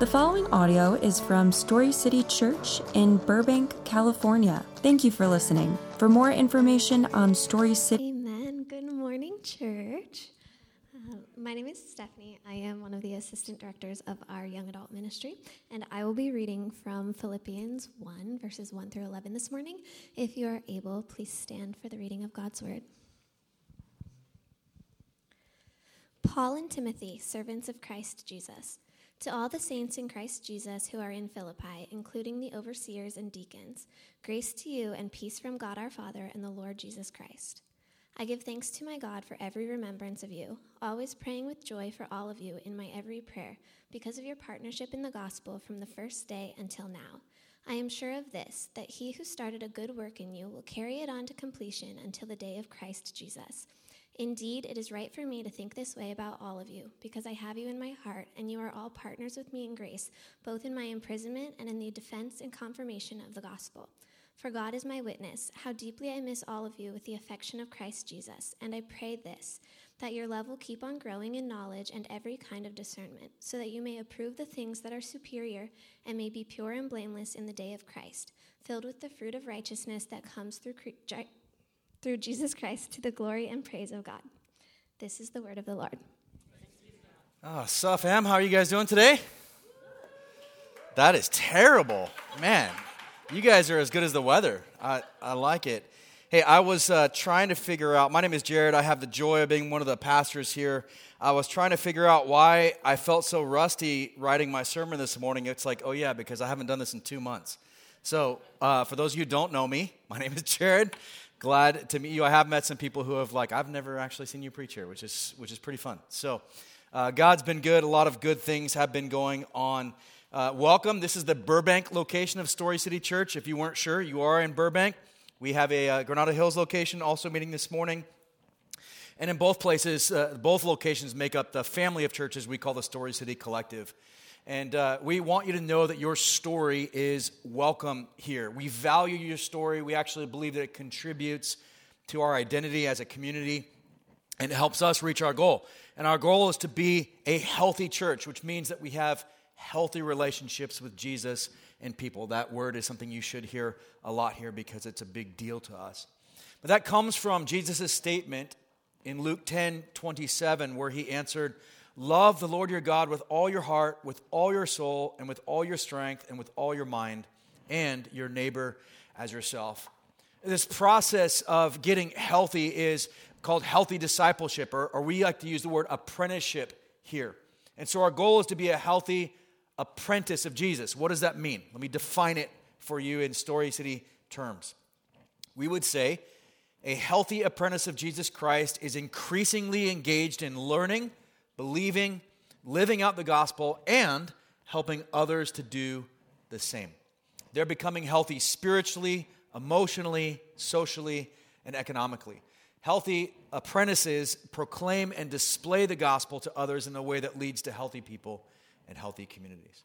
The following audio is from Story City Church in Burbank, California. Thank you for listening. For more information on Story City, Amen. Good morning, church. Uh, my name is Stephanie. I am one of the assistant directors of our young adult ministry, and I will be reading from Philippians 1, verses 1 through 11 this morning. If you are able, please stand for the reading of God's word. Paul and Timothy, servants of Christ Jesus, to all the saints in Christ Jesus who are in Philippi, including the overseers and deacons, grace to you and peace from God our Father and the Lord Jesus Christ. I give thanks to my God for every remembrance of you, always praying with joy for all of you in my every prayer, because of your partnership in the gospel from the first day until now. I am sure of this, that he who started a good work in you will carry it on to completion until the day of Christ Jesus. Indeed, it is right for me to think this way about all of you, because I have you in my heart, and you are all partners with me in grace, both in my imprisonment and in the defense and confirmation of the gospel. For God is my witness, how deeply I miss all of you with the affection of Christ Jesus, and I pray this, that your love will keep on growing in knowledge and every kind of discernment, so that you may approve the things that are superior and may be pure and blameless in the day of Christ, filled with the fruit of righteousness that comes through through Jesus Christ to the glory and praise of God. This is the word of the Lord. Oh, so fam, how are you guys doing today? That is terrible. Man, you guys are as good as the weather. I, I like it. Hey, I was uh, trying to figure out, my name is Jared. I have the joy of being one of the pastors here. I was trying to figure out why I felt so rusty writing my sermon this morning. It's like, oh, yeah, because I haven't done this in two months. So, uh, for those of you who don't know me, my name is Jared glad to meet you. I have met some people who have like I've never actually seen you preach here, which is which is pretty fun. So uh, God's been good. A lot of good things have been going on. Uh, welcome. This is the Burbank location of Story City Church. If you weren't sure, you are in Burbank. We have a uh, Granada Hills location also meeting this morning. And in both places, uh, both locations make up the family of churches we call the Story City Collective. And uh, we want you to know that your story is welcome here. We value your story. We actually believe that it contributes to our identity as a community and it helps us reach our goal. And our goal is to be a healthy church, which means that we have healthy relationships with Jesus and people. That word is something you should hear a lot here because it's a big deal to us. But that comes from Jesus' statement in Luke 10 27, where he answered, Love the Lord your God with all your heart, with all your soul, and with all your strength, and with all your mind, and your neighbor as yourself. This process of getting healthy is called healthy discipleship, or, or we like to use the word apprenticeship here. And so our goal is to be a healthy apprentice of Jesus. What does that mean? Let me define it for you in Story City terms. We would say a healthy apprentice of Jesus Christ is increasingly engaged in learning believing, living out the gospel, and helping others to do the same. They're becoming healthy spiritually, emotionally, socially, and economically. Healthy apprentices proclaim and display the gospel to others in a way that leads to healthy people and healthy communities.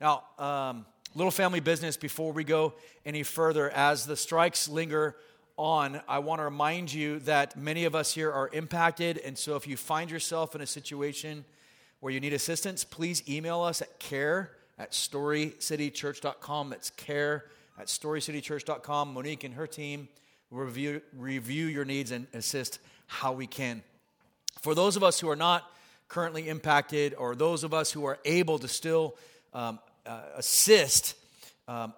Now, um, little family business before we go any further. As the strikes linger on, I want to remind you that many of us here are impacted. And so if you find yourself in a situation where you need assistance, please email us at care at storycitychurch.com. That's care at storycitychurch.com. Monique and her team will review, review your needs and assist how we can. For those of us who are not currently impacted, or those of us who are able to still um, uh, assist, um,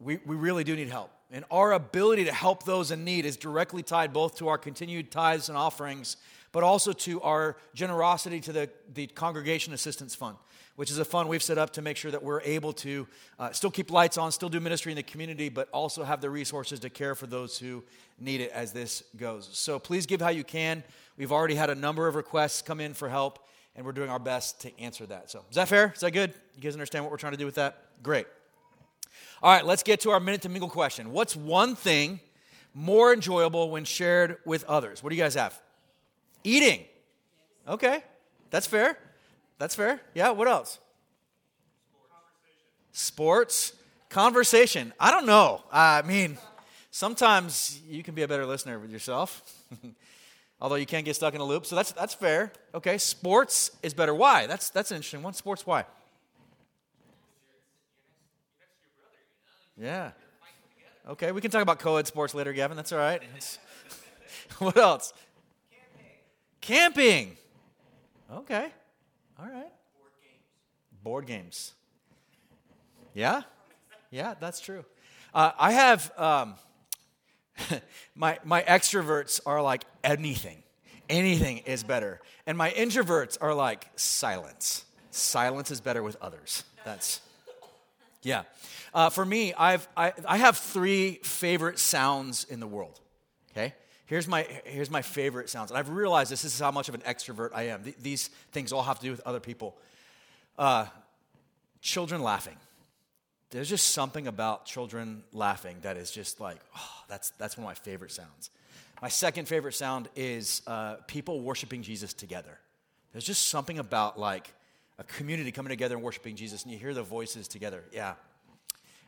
we, we really do need help. And our ability to help those in need is directly tied both to our continued tithes and offerings, but also to our generosity to the, the Congregation Assistance Fund, which is a fund we've set up to make sure that we're able to uh, still keep lights on, still do ministry in the community, but also have the resources to care for those who need it as this goes. So please give how you can. We've already had a number of requests come in for help, and we're doing our best to answer that. So, is that fair? Is that good? You guys understand what we're trying to do with that? Great. All right, let's get to our minute to mingle question. What's one thing more enjoyable when shared with others? What do you guys have? Eating. Okay, that's fair. That's fair. Yeah, what else? Sports. Conversation. I don't know. I mean, sometimes you can be a better listener with yourself. Although you can't get stuck in a loop. So that's that's fair. Okay, sports is better. Why? That's that's an interesting one. Sports why? Yeah. Okay, we can talk about co ed sports later, Gavin. That's all right. What else? Camping. Camping. Okay. All right. Board games. Board games. Yeah? Yeah, that's true. Uh, I have, um, my, my extroverts are like anything. Anything is better. And my introverts are like silence. Silence is better with others. That's, yeah. Uh, for me, I've, I, I have three favorite sounds in the world. Okay? Here's my, here's my favorite sounds. And I've realized this, this is how much of an extrovert I am. Th- these things all have to do with other people. Uh, children laughing. There's just something about children laughing that is just like, oh, that's, that's one of my favorite sounds. My second favorite sound is uh, people worshiping Jesus together. There's just something about like a community coming together and worshiping Jesus, and you hear the voices together. Yeah.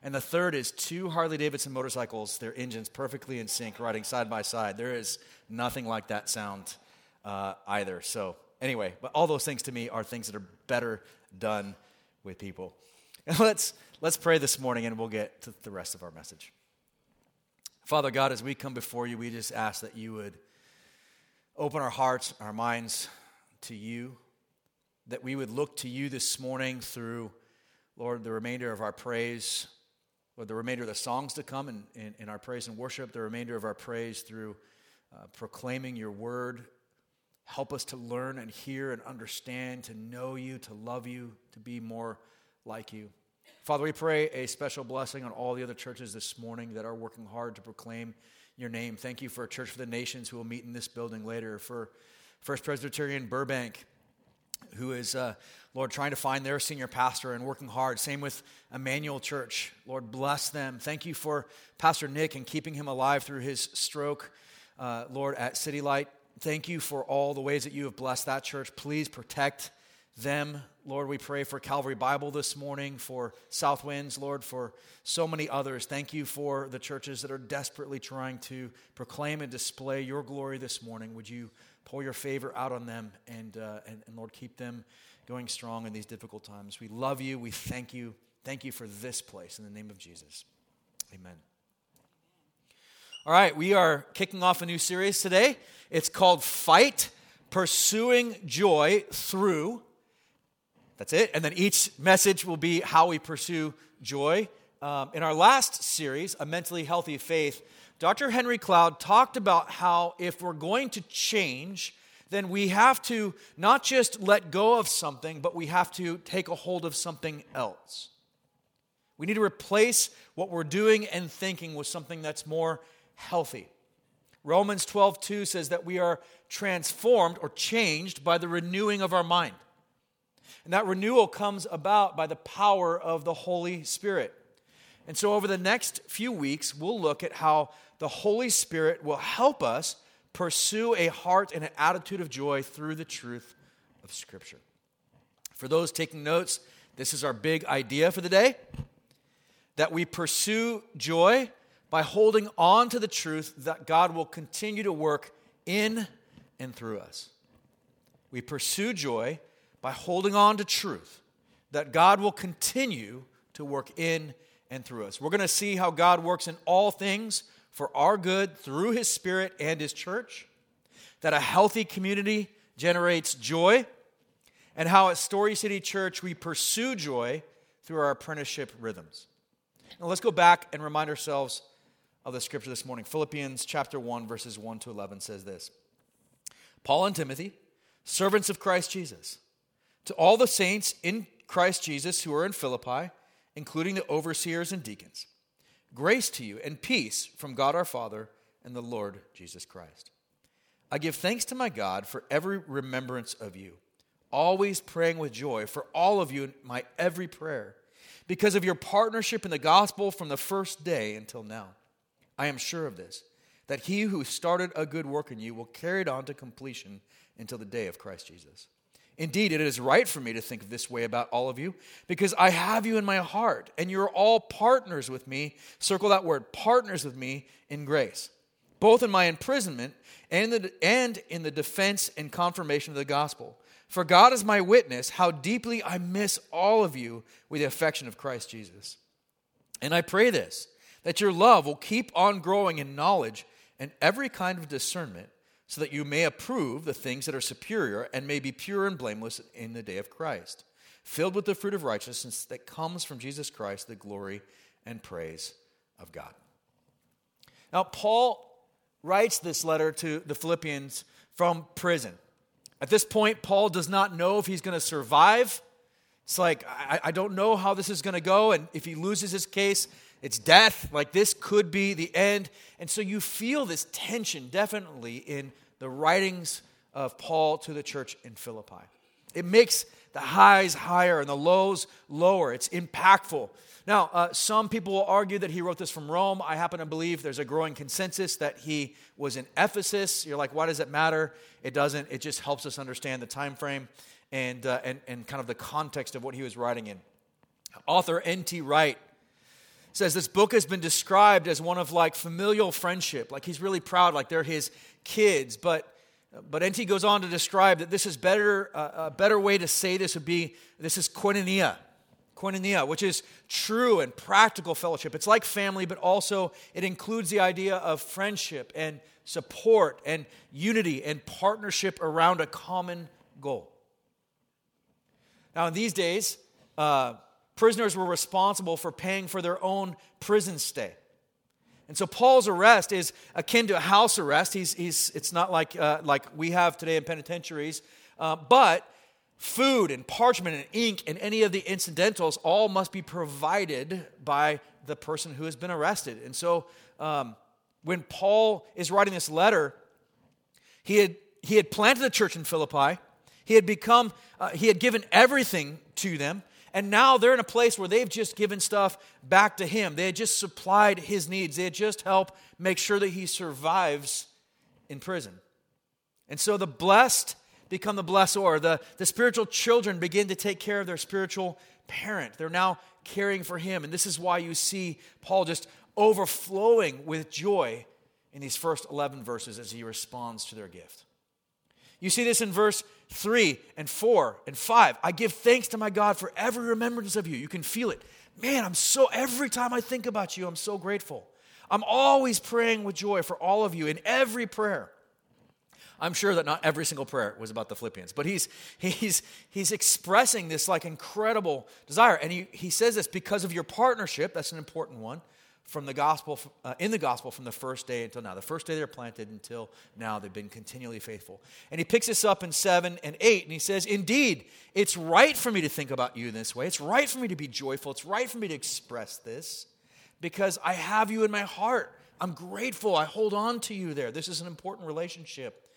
And the third is two Harley Davidson motorcycles, their engines perfectly in sync, riding side by side. There is nothing like that sound uh, either. So, anyway, but all those things to me are things that are better done with people. And let's, let's pray this morning, and we'll get to the rest of our message. Father God, as we come before you, we just ask that you would open our hearts, our minds to you, that we would look to you this morning through, Lord, the remainder of our praise, Lord, the remainder of the songs to come in, in, in our praise and worship, the remainder of our praise through uh, proclaiming your word. Help us to learn and hear and understand, to know you, to love you, to be more like you. Father, we pray a special blessing on all the other churches this morning that are working hard to proclaim your name. Thank you for church for the nations who will meet in this building later, for First Presbyterian Burbank, who is, uh, Lord, trying to find their senior pastor and working hard. Same with Emmanuel Church. Lord, bless them. Thank you for Pastor Nick and keeping him alive through his stroke, uh, Lord, at City Light. Thank you for all the ways that you have blessed that church. Please protect them. Lord, we pray for Calvary Bible this morning, for South Winds, Lord, for so many others. Thank you for the churches that are desperately trying to proclaim and display your glory this morning. Would you pour your favor out on them and, uh, and, and, Lord, keep them going strong in these difficult times? We love you. We thank you. Thank you for this place in the name of Jesus. Amen. All right, we are kicking off a new series today. It's called Fight Pursuing Joy Through that's it. And then each message will be how we pursue joy. Um, in our last series, A Mentally Healthy Faith, Dr. Henry Cloud talked about how if we're going to change, then we have to not just let go of something, but we have to take a hold of something else. We need to replace what we're doing and thinking with something that's more healthy. Romans 12, 2 says that we are transformed or changed by the renewing of our mind. And that renewal comes about by the power of the Holy Spirit. And so, over the next few weeks, we'll look at how the Holy Spirit will help us pursue a heart and an attitude of joy through the truth of Scripture. For those taking notes, this is our big idea for the day that we pursue joy by holding on to the truth that God will continue to work in and through us. We pursue joy by holding on to truth that God will continue to work in and through us. We're going to see how God works in all things for our good through His Spirit and His church, that a healthy community generates joy, and how at Story City Church we pursue joy through our apprenticeship rhythms. Now let's go back and remind ourselves of the scripture this morning. Philippians chapter 1 verses 1 to 11 says this. Paul and Timothy, servants of Christ Jesus, to all the saints in Christ Jesus who are in Philippi, including the overseers and deacons, grace to you and peace from God our Father and the Lord Jesus Christ. I give thanks to my God for every remembrance of you, always praying with joy for all of you in my every prayer, because of your partnership in the gospel from the first day until now. I am sure of this, that he who started a good work in you will carry it on to completion until the day of Christ Jesus. Indeed, it is right for me to think this way about all of you because I have you in my heart and you're all partners with me. Circle that word, partners with me in grace, both in my imprisonment and, the, and in the defense and confirmation of the gospel. For God is my witness how deeply I miss all of you with the affection of Christ Jesus. And I pray this that your love will keep on growing in knowledge and every kind of discernment, so that you may approve the things that are superior and may be pure and blameless in the day of Christ, filled with the fruit of righteousness that comes from Jesus Christ, the glory and praise of God. Now, Paul writes this letter to the Philippians from prison. At this point, Paul does not know if he's going to survive. It's like, I, I don't know how this is going to go. And if he loses his case, it's death. Like, this could be the end. And so you feel this tension definitely in the writings of Paul to the church in Philippi. It makes the highs higher and the lows lower. It's impactful. Now, uh, some people will argue that he wrote this from Rome. I happen to believe there's a growing consensus that he was in Ephesus. You're like, why does it matter? It doesn't. It just helps us understand the time frame and, uh, and, and kind of the context of what he was writing in. Author N.T. Wright says this book has been described as one of like familial friendship. Like he's really proud, like they're his kids. But but N.T. goes on to describe that this is better. Uh, a better way to say this would be this is koinonia koinonia, which is true and practical fellowship. It's like family, but also it includes the idea of friendship and support and unity and partnership around a common goal. Now, in these days, uh, prisoners were responsible for paying for their own prison stay. And so Paul's arrest is akin to a house arrest. He's, he's, it's not like, uh, like we have today in penitentiaries, uh, but food and parchment and ink and any of the incidentals all must be provided by the person who has been arrested. And so um, when Paul is writing this letter, he had, he had planted the church in Philippi. He had become, uh, he had given everything to them. And now they're in a place where they've just given stuff back to him. They had just supplied his needs. They had just helped make sure that he survives in prison. And so the blessed become the blessor. The, the spiritual children begin to take care of their spiritual parent. They're now caring for him. And this is why you see Paul just overflowing with joy in these first 11 verses as he responds to their gift. You see this in verse 3 and 4 and 5. I give thanks to my God for every remembrance of you. You can feel it. Man, I'm so, every time I think about you, I'm so grateful. I'm always praying with joy for all of you in every prayer. I'm sure that not every single prayer was about the Philippians, but he's, he's, he's expressing this like incredible desire. And he, he says this because of your partnership, that's an important one, from the gospel, uh, in the gospel from the first day until now. The first day they're planted until now, they've been continually faithful. And he picks this up in 7 and 8, and he says, Indeed, it's right for me to think about you this way. It's right for me to be joyful. It's right for me to express this because I have you in my heart. I'm grateful. I hold on to you there. This is an important relationship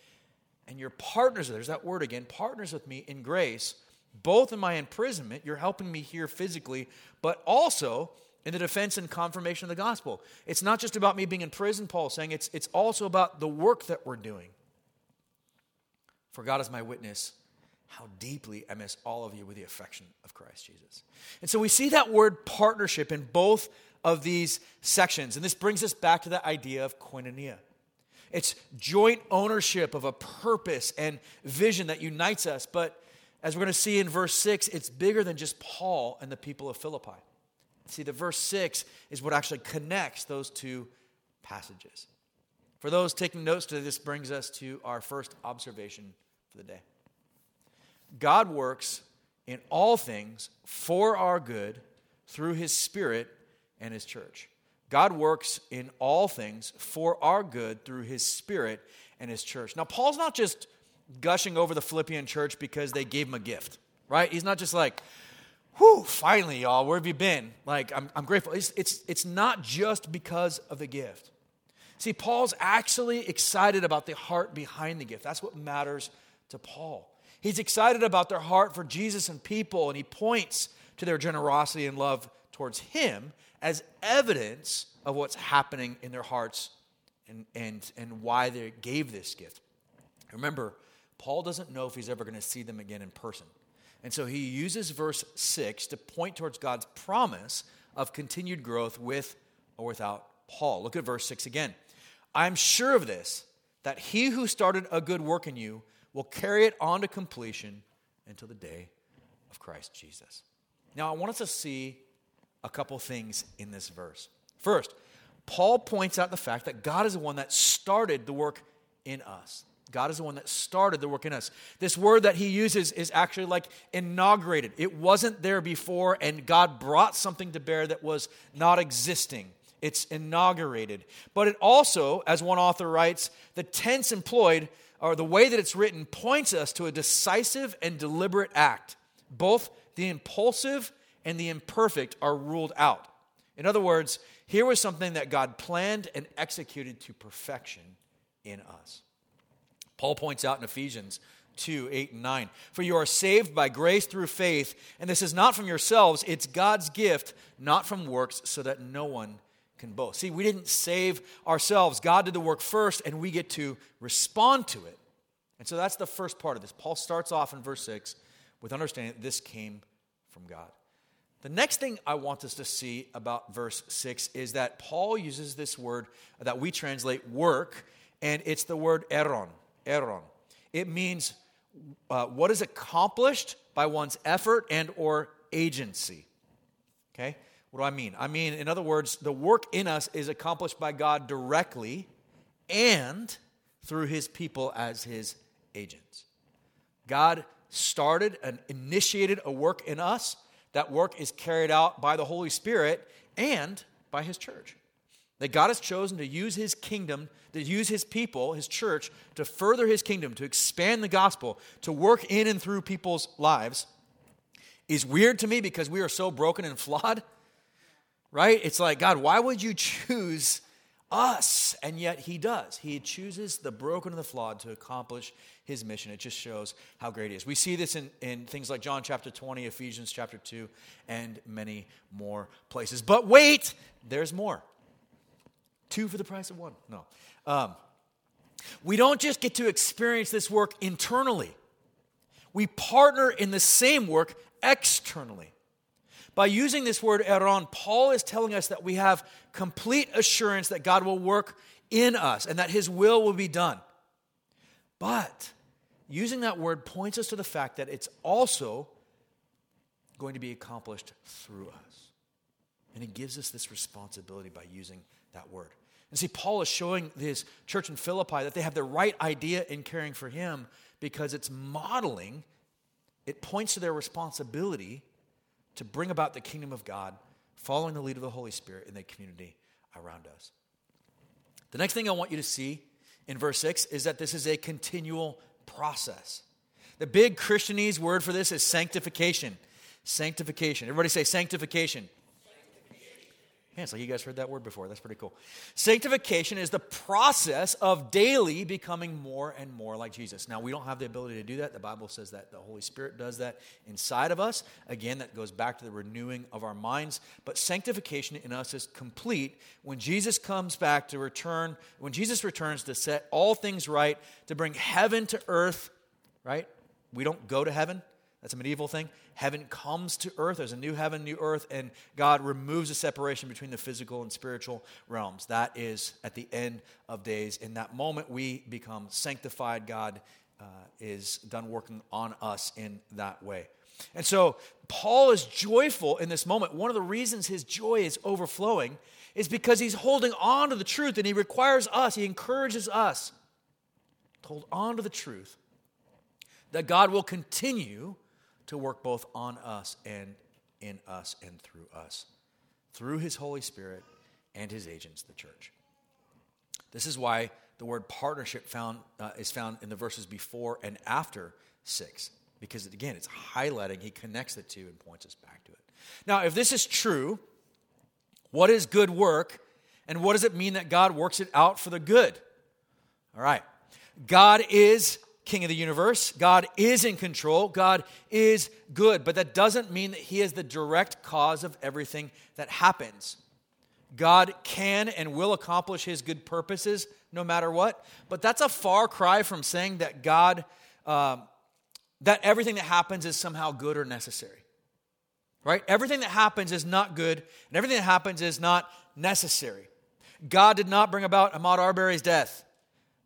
and you're partners, there's that word again, partners with me in grace, both in my imprisonment, you're helping me here physically, but also in the defense and confirmation of the gospel. It's not just about me being in prison, Paul saying, it's, it's also about the work that we're doing. For God is my witness, how deeply I miss all of you with the affection of Christ Jesus. And so we see that word partnership in both of these sections. And this brings us back to the idea of koinonia. It's joint ownership of a purpose and vision that unites us. But as we're going to see in verse 6, it's bigger than just Paul and the people of Philippi. See, the verse 6 is what actually connects those two passages. For those taking notes today, this brings us to our first observation for the day. God works in all things for our good through his Spirit and his church. God works in all things for our good through his Spirit and his church. Now, Paul's not just gushing over the Philippian church because they gave him a gift, right? He's not just like, whew, finally, y'all, where have you been? Like, I'm, I'm grateful. It's, it's, it's not just because of the gift. See, Paul's actually excited about the heart behind the gift. That's what matters to Paul. He's excited about their heart for Jesus and people, and he points to their generosity and love towards him as evidence of what's happening in their hearts and, and, and why they gave this gift. Remember, Paul doesn't know if he's ever going to see them again in person. And so he uses verse 6 to point towards God's promise of continued growth with or without Paul. Look at verse 6 again. I'm sure of this, that he who started a good work in you will carry it on to completion until the day of Christ Jesus. Now, I want us to see a couple things in this verse. First, Paul points out the fact that God is the one that started the work in us. God is the one that started the work in us. This word that he uses is actually like inaugurated. It wasn't there before, and God brought something to bear that was not existing. It's inaugurated. But it also, as one author writes, the tense employed, or the way that it's written, points us to a decisive and deliberate act. Both the impulsive and the imperfect are ruled out. In other words, here was something that God planned and executed to perfection in us. Paul points out in Ephesians 2 8 and 9. For you are saved by grace through faith, and this is not from yourselves, it's God's gift, not from works, so that no one can boast. See, we didn't save ourselves. God did the work first, and we get to respond to it. And so that's the first part of this. Paul starts off in verse 6 with understanding that this came from God. The next thing I want us to see about verse 6 is that Paul uses this word that we translate work, and it's the word ergon ergon. It means uh, what is accomplished by one's effort and or agency. Okay? What do I mean? I mean, in other words, the work in us is accomplished by God directly and through his people as his agents. God started and initiated a work in us. That work is carried out by the Holy Spirit and by his church. That God has chosen to use his kingdom, to use his people, his church, to further his kingdom, to expand the gospel, to work in and through people's lives is weird to me because we are so broken and flawed. Right? It's like, God, why would you choose us? And yet he does. He chooses the broken and the flawed to accomplish his mission. It just shows how great he is. We see this in, in things like John chapter 20, Ephesians chapter 2, and many more places. But wait, there's more. Two for the price of one. No. Um, we don't just get to experience this work internally, we partner in the same work externally. By using this word ergon, Paul is telling us that we have complete assurance that God will work in us and that his will will be done. But using that word points us to the fact that it's also going to be accomplished through us. And it gives us this responsibility by using that word. And see, Paul is showing this church in Philippi that they have the right idea in caring for him because it's modeling, it points to their responsibility to bring about the kingdom of God, following the lead of the Holy Spirit in the community around us. The next thing I want you to see in verse 6 is that this is a continual process. The big Christianese word for this is sanctification. Sanctification. Everybody say sanctification. Yeah, like you guys heard that word before. That's pretty cool. Sanctification is the process of daily becoming more and more like Jesus. Now, we don't have the ability to do that. The Bible says that the Holy Spirit does that inside of us. Again, that goes back to the renewing of our minds. But sanctification in us is complete when Jesus comes back to return, when Jesus returns to set all things right, to bring heaven to earth, right? We don't go to heaven, that's a medieval thing. Heaven comes to earth. There's a new heaven, new earth, and God removes the separation between the physical and spiritual realms. That is at the end of days. In that moment, we become sanctified. God uh, is done working on us in that way. And so, Paul is joyful in this moment. One of the reasons his joy is overflowing is because he's holding on to the truth and he requires us, he encourages us to hold on to the truth that God will continue to work both on us and in us and through us, through His Holy Spirit and His agents, the church. This is why the word partnership found, uh, is found in the verses before and after 6, because again, it's highlighting, He connects the two and points us back to it. Now, if this is true, what is good work, and what does it mean that God works it out for the good? All right. God is king of the universe. God is in control. God is good. But that doesn't mean that he is the direct cause of everything that happens. God can and will accomplish his good purposes no matter what. But that's a far cry from saying that God, um, that everything that happens is somehow good or necessary. Right? Everything that happens is not good, and everything that happens is not necessary. God did not bring about Ahmaud Arbery's death.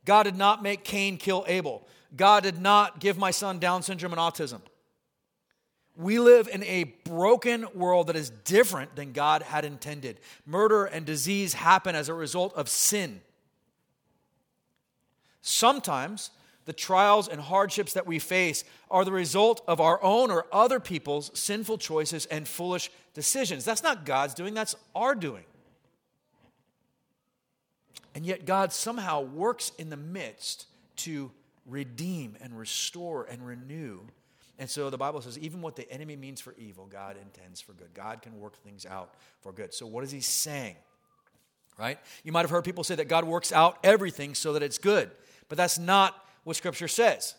God did not make Cain kill Abel. God did not give my son Down syndrome and autism. We live in a broken world that is different than God had intended. Murder and disease happen as a result of sin. Sometimes the trials and hardships that we face are the result of our own or other people's sinful choices and foolish decisions. That's not God's doing, that's our doing. And yet, God somehow works in the midst to redeem and restore and renew. And so the Bible says, even what the enemy means for evil, God intends for good. God can work things out for good. So, what is he saying? Right? You might have heard people say that God works out everything so that it's good, but that's not what Scripture says.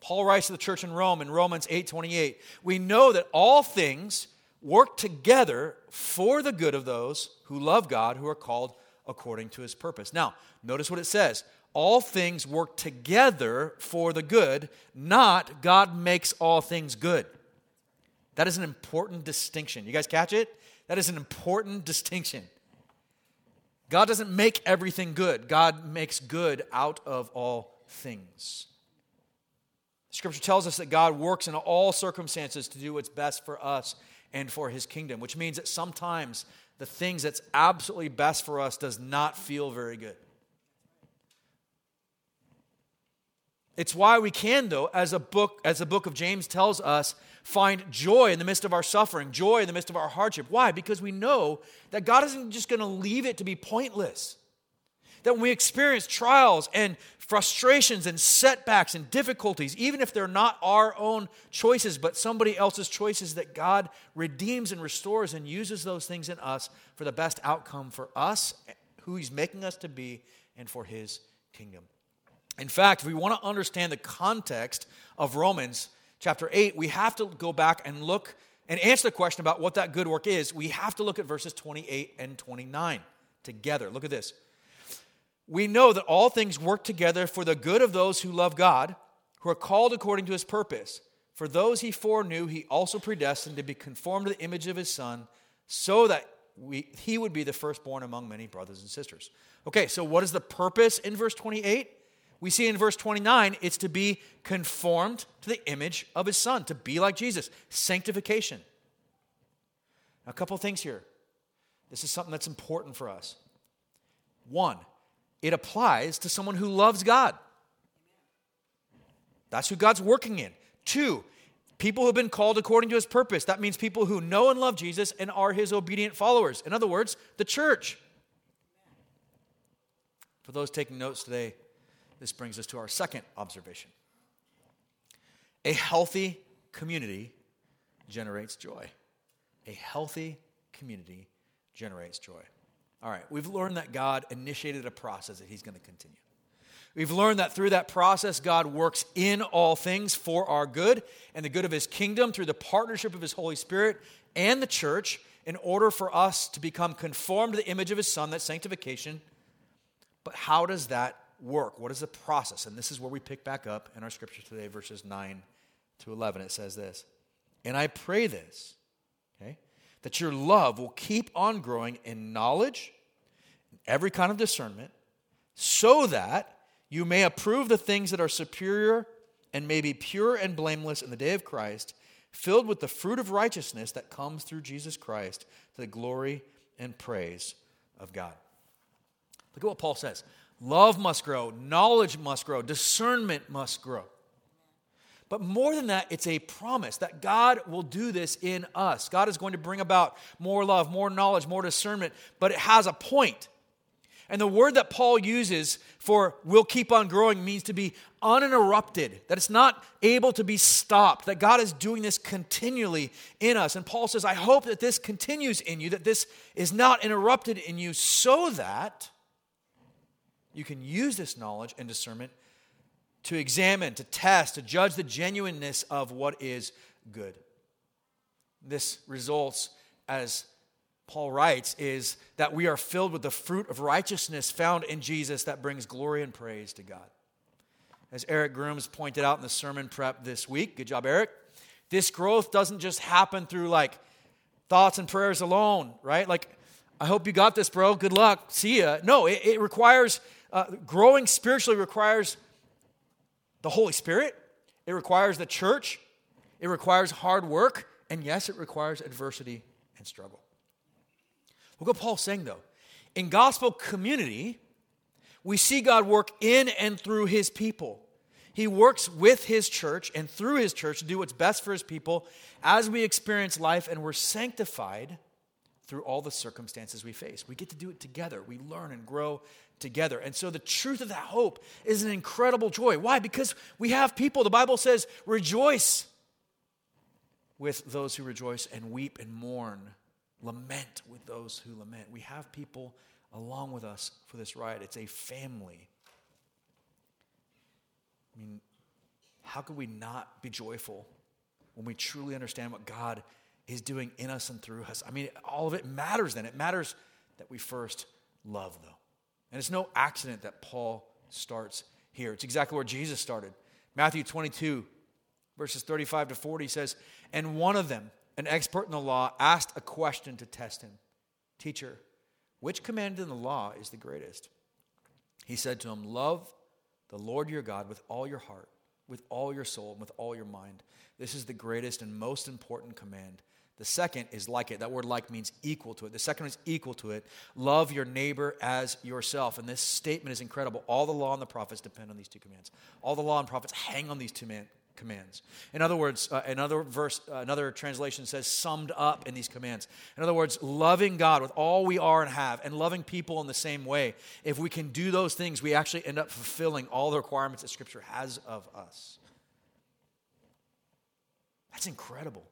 Paul writes to the church in Rome in Romans 8 28. We know that all things work together for the good of those who love God, who are called according to his purpose. Now, notice what it says all things work together for the good, not God makes all things good. That is an important distinction. You guys catch it? That is an important distinction. God doesn't make everything good, God makes good out of all things. Scripture tells us that God works in all circumstances to do what's best for us and for his kingdom, which means that sometimes the things that's absolutely best for us does not feel very good. It's why we can, though, as a book, as the book of James tells us, find joy in the midst of our suffering, joy in the midst of our hardship. Why? Because we know that God isn't just going to leave it to be pointless. That when we experience trials and frustrations and setbacks and difficulties, even if they're not our own choices, but somebody else's choices, that God redeems and restores and uses those things in us for the best outcome for us, who He's making us to be, and for His kingdom. In fact, if we want to understand the context of Romans chapter 8, we have to go back and look and answer the question about what that good work is. We have to look at verses 28 and 29 together. Look at this. We know that all things work together for the good of those who love God, who are called according to his purpose. For those he foreknew, he also predestined to be conformed to the image of his Son, so that we, he would be the firstborn among many brothers and sisters. Okay, so what is the purpose in verse 28? We see in verse 29, it's to be conformed to the image of his son, to be like Jesus, sanctification. Now, a couple things here. This is something that's important for us. One, it applies to someone who loves God. That's who God's working in. Two, people who have been called according to his purpose. That means people who know and love Jesus and are his obedient followers. In other words, the church. For those taking notes today, this brings us to our second observation. A healthy community generates joy. A healthy community generates joy. All right, we've learned that God initiated a process that He's going to continue. We've learned that through that process, God works in all things for our good and the good of His kingdom through the partnership of His Holy Spirit and the church in order for us to become conformed to the image of His Son, that sanctification. But how does that work? What is the process? And this is where we pick back up in our scripture today, verses 9 to 11. It says this And I pray this, okay, that your love will keep on growing in knowledge, every kind of discernment, so that you may approve the things that are superior and may be pure and blameless in the day of Christ, filled with the fruit of righteousness that comes through Jesus Christ to the glory and praise of God. Look at what Paul says. Love must grow, knowledge must grow, discernment must grow. But more than that, it's a promise that God will do this in us. God is going to bring about more love, more knowledge, more discernment, but it has a point. And the word that Paul uses for will keep on growing means to be uninterrupted, that it's not able to be stopped, that God is doing this continually in us. And Paul says, I hope that this continues in you, that this is not interrupted in you, so that you can use this knowledge and discernment to examine, to test, to judge the genuineness of what is good. This results, as Paul writes, is that we are filled with the fruit of righteousness found in Jesus that brings glory and praise to God. As Eric Grooms pointed out in the sermon prep this week, good job, Eric. This growth doesn't just happen through like thoughts and prayers alone, right? Like, I hope you got this, bro. Good luck. See ya. No, it, it requires uh, growing spiritually requires the Holy Spirit, it requires the church, It requires hard work, and yes, it requires adversity and struggle. Look what Paul's saying, though. In gospel community, we see God work in and through his people. He works with his church and through his church to do what's best for his people as we experience life and we're sanctified through all the circumstances we face. We get to do it together. We learn and grow together. And so the truth of that hope is an incredible joy. Why? Because we have people, the Bible says, rejoice with those who rejoice and weep and mourn, lament with those who lament. We have people along with us for this ride. It's a family. I mean, how could we not be joyful when we truly understand what God is doing in us and through us? I mean, all of it matters then. It matters that we first love, though. And it's no accident that Paul starts here. It's exactly where Jesus started. Matthew 22, verses 35 to 40 says, And one of them, an expert in the law, asked a question to test him Teacher, which command in the law is the greatest? He said to him, Love the Lord your God with all your heart, with all your soul, and with all your mind. This is the greatest and most important command. The second is like it. That word like means equal to it. The second is equal to it. Love your neighbor as yourself. And this statement is incredible. All the law and the prophets depend on these two commands. All the law and prophets hang on these two man, commands. In other words, uh, another verse, uh, another translation says summed up in these commands. In other words, loving God with all we are and have, and loving people in the same way. If we can do those things, we actually end up fulfilling all the requirements that Scripture has of us. That's incredible.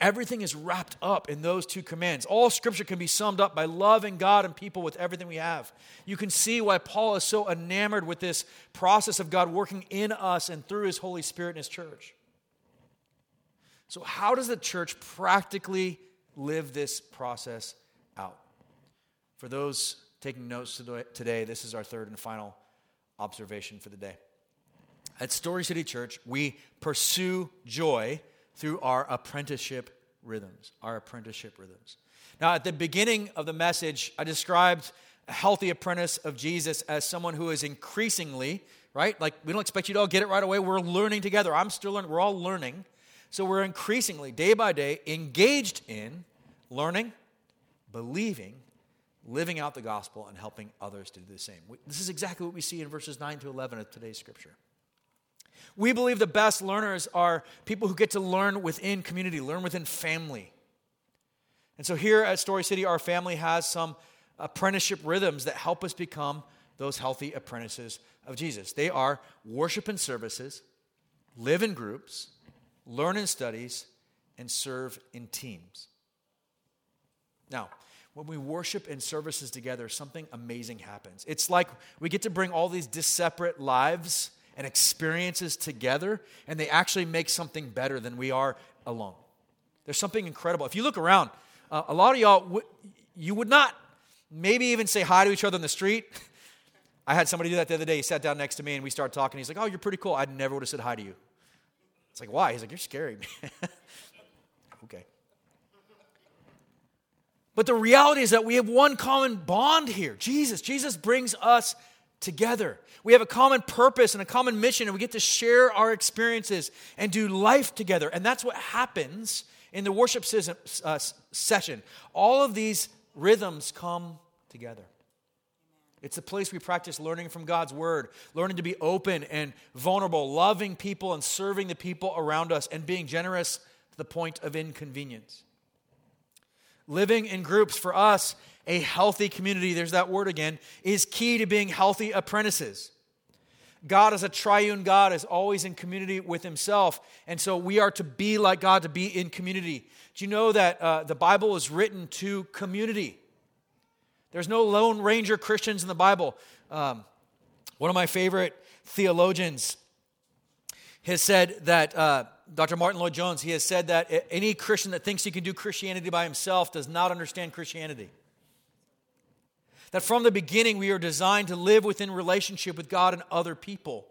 Everything is wrapped up in those two commands. All scripture can be summed up by loving God and people with everything we have. You can see why Paul is so enamored with this process of God working in us and through his Holy Spirit in his church. So, how does the church practically live this process out? For those taking notes today, this is our third and final observation for the day. At Story City Church, we pursue joy through our apprenticeship rhythms. Our apprenticeship rhythms. Now, at the beginning of the message, I described a healthy apprentice of Jesus as someone who is increasingly, right? Like, we don't expect you to all get it right away. We're learning together. I'm still learning. We're all learning. So, we're increasingly, day by day, engaged in learning, believing, living out the gospel, and helping others to do the same. This is exactly what we see in verses 9 to 11 of today's scripture. We believe the best learners are people who get to learn within community, learn within family. And so here at Story City, our family has some apprenticeship rhythms that help us become those healthy apprentices of Jesus. They are worship and services, live in groups, learn in studies, and serve in teams. Now, when we worship and services together, something amazing happens. It's like we get to bring all these disparate lives and experiences together, and they actually make something better than we are alone. There's something incredible. If you look around, uh, a lot of y'all, w- you would not maybe even say hi to each other in the street. I had somebody do that the other day. He sat down next to me and we started talking. He's like, Oh, you're pretty cool. I never would have said hi to you. It's like, Why? He's like, You're scary, man. okay. But the reality is that we have one common bond here Jesus. Jesus brings us together. We have a common purpose and a common mission, and we get to share our experiences and do life together. And that's what happens in the worship uh, session. All of these rhythms come together. It's a place we practice learning from God's word, learning to be open and vulnerable, loving people and serving the people around us, and being generous to the point of inconvenience. Living in groups for us a healthy community, there's that word again, is key to being healthy apprentices. God as a triune God is always in community with himself. And so we are to be like God, to be in community. Do you know that uh, the Bible is written to community? There's no Lone Ranger Christians in the Bible. Um, one of my favorite theologians has said that, uh, Dr. Martyn Lloyd-Jones, he has said that any Christian that thinks he can do Christianity by himself does not understand Christianity. That from the beginning, we are designed to live within relationship with God and other people.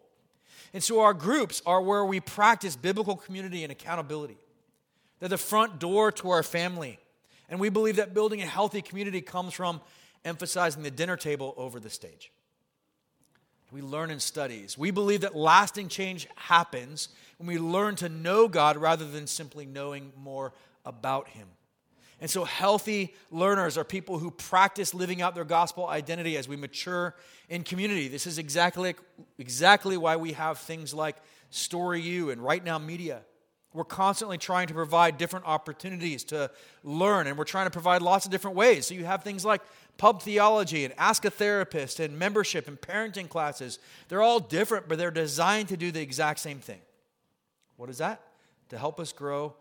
And so our groups are where we practice biblical community and accountability. They're the front door to our family. And we believe that building a healthy community comes from emphasizing the dinner table over the stage. We learn in studies. We believe that lasting change happens when we learn to know God rather than simply knowing more about Him. And so, healthy learners are people who practice living out their gospel identity as we mature in community. This is exactly, exactly why we have things like Story U and Right Now Media. We're constantly trying to provide different opportunities to learn, and we're trying to provide lots of different ways. So, you have things like pub theology and ask a therapist and membership and parenting classes. They're all different, but they're designed to do the exact same thing. What is that? To help us grow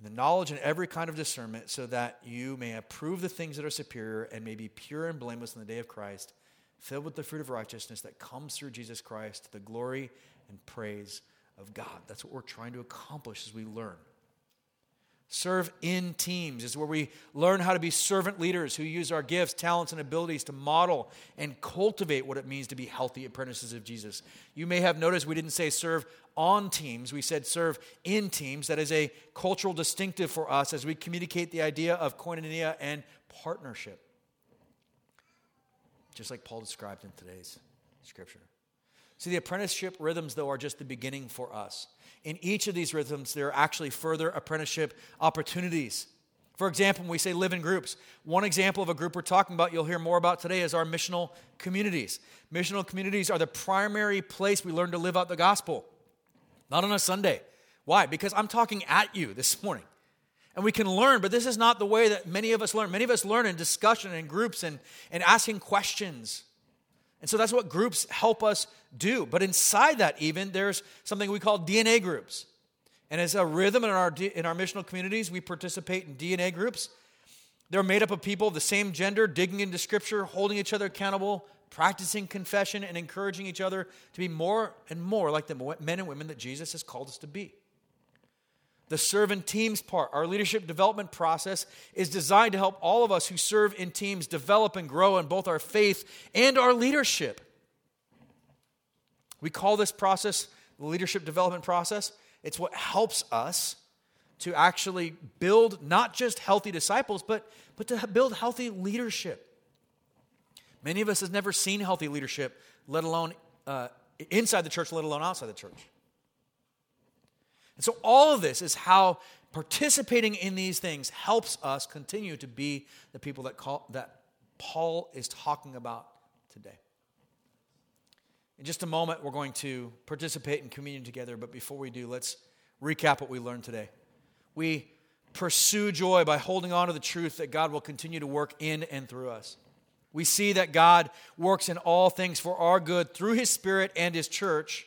in the knowledge and every kind of discernment, so that you may approve the things that are superior and may be pure and blameless in the day of Christ, filled with the fruit of righteousness that comes through Jesus Christ, to the glory and praise of God. That's what we're trying to accomplish as we learn. Serve in teams is where we learn how to be servant leaders who use our gifts, talents, and abilities to model and cultivate what it means to be healthy apprentices of Jesus. You may have noticed we didn't say serve on teams, we said serve in teams. That is a cultural distinctive for us as we communicate the idea of koinonia and partnership, just like Paul described in today's scripture. See, the apprenticeship rhythms, though, are just the beginning for us. In each of these rhythms, there are actually further apprenticeship opportunities. For example, when we say live in groups, one example of a group we're talking about, you'll hear more about today, is our missional communities. Missional communities are the primary place we learn to live out the gospel, not on a Sunday. Why? Because I'm talking at you this morning. And we can learn, but this is not the way that many of us learn. Many of us learn in discussion and groups and, and asking questions. And so that's what groups help us do. But inside that, even, there's something we call DNA groups. And as a rhythm in our, in our missional communities, we participate in DNA groups. They're made up of people of the same gender, digging into scripture, holding each other accountable, practicing confession, and encouraging each other to be more and more like the men and women that Jesus has called us to be. The serve in teams part, our leadership development process, is designed to help all of us who serve in teams develop and grow in both our faith and our leadership. We call this process the leadership development process. It's what helps us to actually build not just healthy disciples, but, but to build healthy leadership. Many of us have never seen healthy leadership, let alone uh, inside the church, let alone outside the church. And so, all of this is how participating in these things helps us continue to be the people that, call, that Paul is talking about today. In just a moment, we're going to participate in communion together, but before we do, let's recap what we learned today. We pursue joy by holding on to the truth that God will continue to work in and through us. We see that God works in all things for our good through His Spirit and His church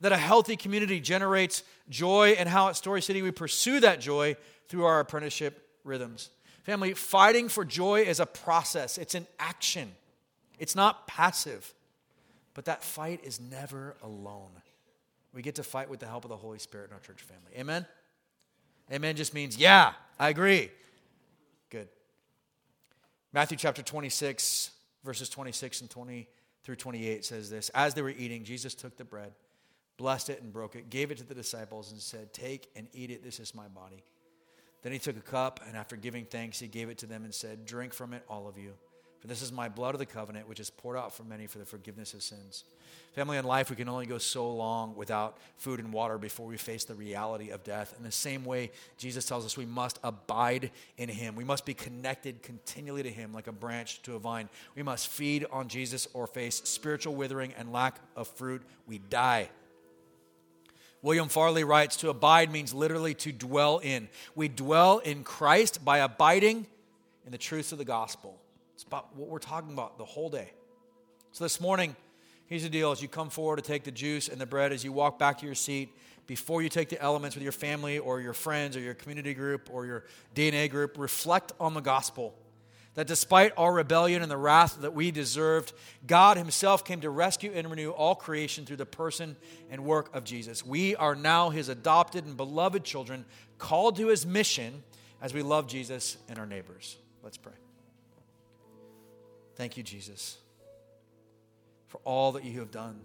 that a healthy community generates joy, and how at Story City we pursue that joy through our apprenticeship rhythms. Family, fighting for joy is a process, it's an action, it's not passive. But that fight is never alone. We get to fight with the help of the Holy Spirit in our church family. Amen? Amen just means, yeah, I agree. Good. Matthew chapter 26, verses 26 and 20 through 28 says this As they were eating, Jesus took the bread blessed it and broke it, gave it to the disciples, and said, Take and eat it. This is my body. Then he took a cup, and after giving thanks, he gave it to them and said, Drink from it, all of you. For this is my blood of the covenant, which is poured out for many for the forgiveness of sins. Family and life, we can only go so long without food and water before we face the reality of death. In the same way, Jesus tells us we must abide in Him. We must be connected continually to Him like a branch to a vine. We must feed on Jesus or face spiritual withering and lack of fruit. We die. William Farley writes To abide means literally to dwell in. We dwell in Christ by abiding in the truths of the gospel. It's about what we're talking about the whole day. So this morning, here's the deal as you come forward to take the juice and the bread, as you walk back to your seat, before you take the elements with your family or your friends or your community group or your DNA group, reflect on the gospel that despite our rebellion and the wrath that we deserved, God Himself came to rescue and renew all creation through the person and work of Jesus. We are now His adopted and beloved children, called to His mission as we love Jesus and our neighbors. Let's pray. Thank you, Jesus, for all that you have done.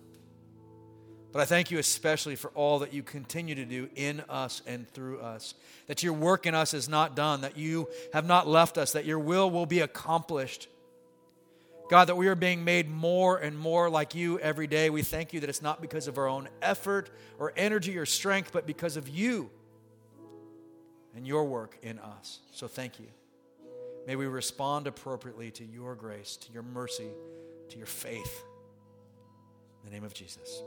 But I thank you especially for all that you continue to do in us and through us. That your work in us is not done, that you have not left us, that your will will be accomplished. God, that we are being made more and more like you every day. We thank you that it's not because of our own effort or energy or strength, but because of you and your work in us. So thank you. May we respond appropriately to your grace, to your mercy, to your faith. In the name of Jesus.